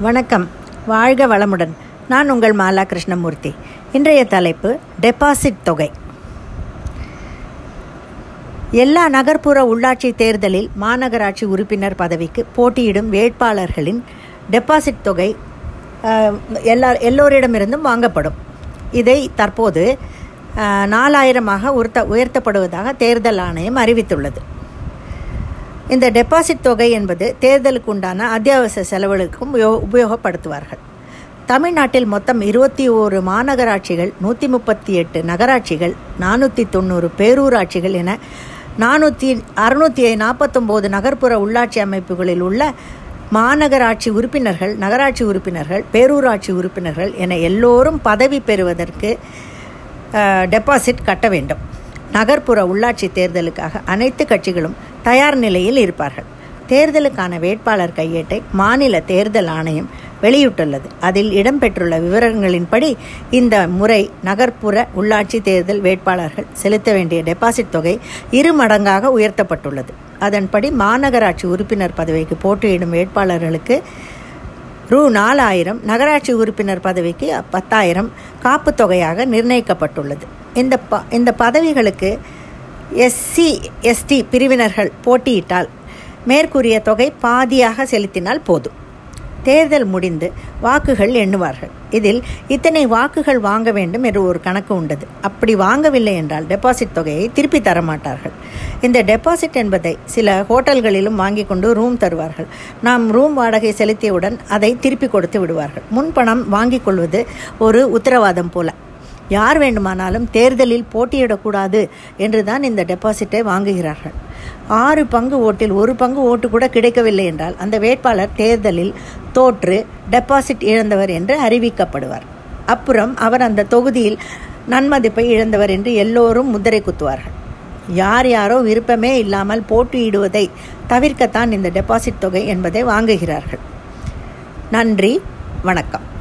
வணக்கம். வாழ்க வளமுடன். நான் உங்கள் மாலா கிருஷ்ணமூர்த்தி. இன்றைய தலைப்பு டெபாசிட் தொகை. எல்லா நகர்ப்புற உள்ளாட்சி தேர்தலில் மாநகராட்சி உறுப்பினர் பதவிக்கு போட்டியிடும் வேட்பாளர்களின் டெபாசிட் தொகை எல்லா எல்லோரிடமிருந்தும் வாங்கப்படும். இதை தற்போது நாலாயிரமாக உயர்த்த உயர்த்தப்படுவதாக தேர்தல் ஆணையம் அறிவித்துள்ளது. இந்த டெபாசிட் தொகை என்பது தேர்தலுக்கு உண்டான அத்தியாவசிய செலவுகளுக்கும் உபயோகப்படுத்துவார்கள். தமிழ்நாட்டில் மொத்தம் இருபத்தி ஓரு மாநகராட்சிகள் நூற்றி முப்பத்தி எட்டு நகராட்சிகள் நானூற்றி தொண்ணூறு பேரூராட்சிகள் என நானூற்றி அறுநூற்றி நாற்பத்தொம்போது நகர்ப்புற உள்ளாட்சி அமைப்புகளில் உள்ள மாநகராட்சி உறுப்பினர்கள் நகராட்சி உறுப்பினர்கள் பேரூராட்சி உறுப்பினர்கள் என எல்லோரும் பதவி பெறுவதற்கு டெபாசிட் கட்ட வேண்டும். நகர்ப்புற உள்ளாட்சி தேர்தலுக்காக அனைத்து கட்சிகளும் தயார் நிலையில் இருப்பார்கள். தேர்தலுக்கான வேட்பாளர் கையேட்டை மாநில தேர்தல் ஆணையம் வெளியிட்டுள்ளது. அதில் இடம்பெற்றுள்ள விவரங்களின்படி இந்த முறை நகர்ப்புற உள்ளாட்சி தேர்தல் வேட்பாளர்கள் செலுத்த வேண்டிய டெபாசிட் தொகை இரு மடங்காக உயர்த்தப்பட்டுள்ளது. அதன்படி மாநகராட்சி உறுப்பினர் பதவிக்கு போட்டியிடும் வேட்பாளர்களுக்கு ரூ. நாலாயிரம் நகராட்சி உறுப்பினர் பதவிக்கு பத்தாயிரம் காப்பு தொகையாக நிர்ணயிக்கப்பட்டுள்ளது. இந்த ப இந்த பதவிகளுக்கு எஸ்சி எஸ்டி பிரிவினர்கள் போட்டியிட்டால் மேற்கூறிய தொகை பாதியாக செலுத்தினால் போதும். தேர்தல் முடிந்து வாக்குகள் எண்ணுவார்கள். இதில் இத்தனை வாக்குகள் வாங்க வேண்டும் என்று ஒரு கணக்கு உண்டது. அப்படி வாங்கவில்லை என்றால் டெபாசிட் தொகையை திருப்பி தர மாட்டார்கள் இந்த டெபாசிட் என்பதை சில ஹோட்டல்களிலும் வாங்கி கொண்டு ரூம் தருவார்கள். நாம் ரூம் வாடகை செலுத்தியவுடன் அதை திருப்பி கொடுத்து விடுவார்கள். முன்பணம் வாங்கிக் கொள்வது ஒரு உத்தரவாதம் போல. யார் வேண்டுமானாலும் தேர்தலில் போட்டியிடக்கூடாது என்று தான் இந்த டெபாசிட்டை வாங்குகிறார்கள். ஆறு பங்கு ஓட்டில் ஒரு பங்கு ஓட்டு கூட கிடைக்கவில்லை என்றால் அந்த வேட்பாளர் தேர்தலில் தோற்று டெபாசிட் இழந்தவர் என்று அறிவிக்கப்படுவார். அப்புறம் அவர் அந்த தொகுதியில் நன்மதிப்பை இழந்தவர் என்று எல்லோரும் முத்திரை குத்துவார்கள். யார் யாரோ விருப்பமே இல்லாமல் போட்டியிடுவதை தவிர்க்கத்தான் இந்த டெபாசிட் தொகை என்பதை வாங்குகிறார்கள். நன்றி வணக்கம்.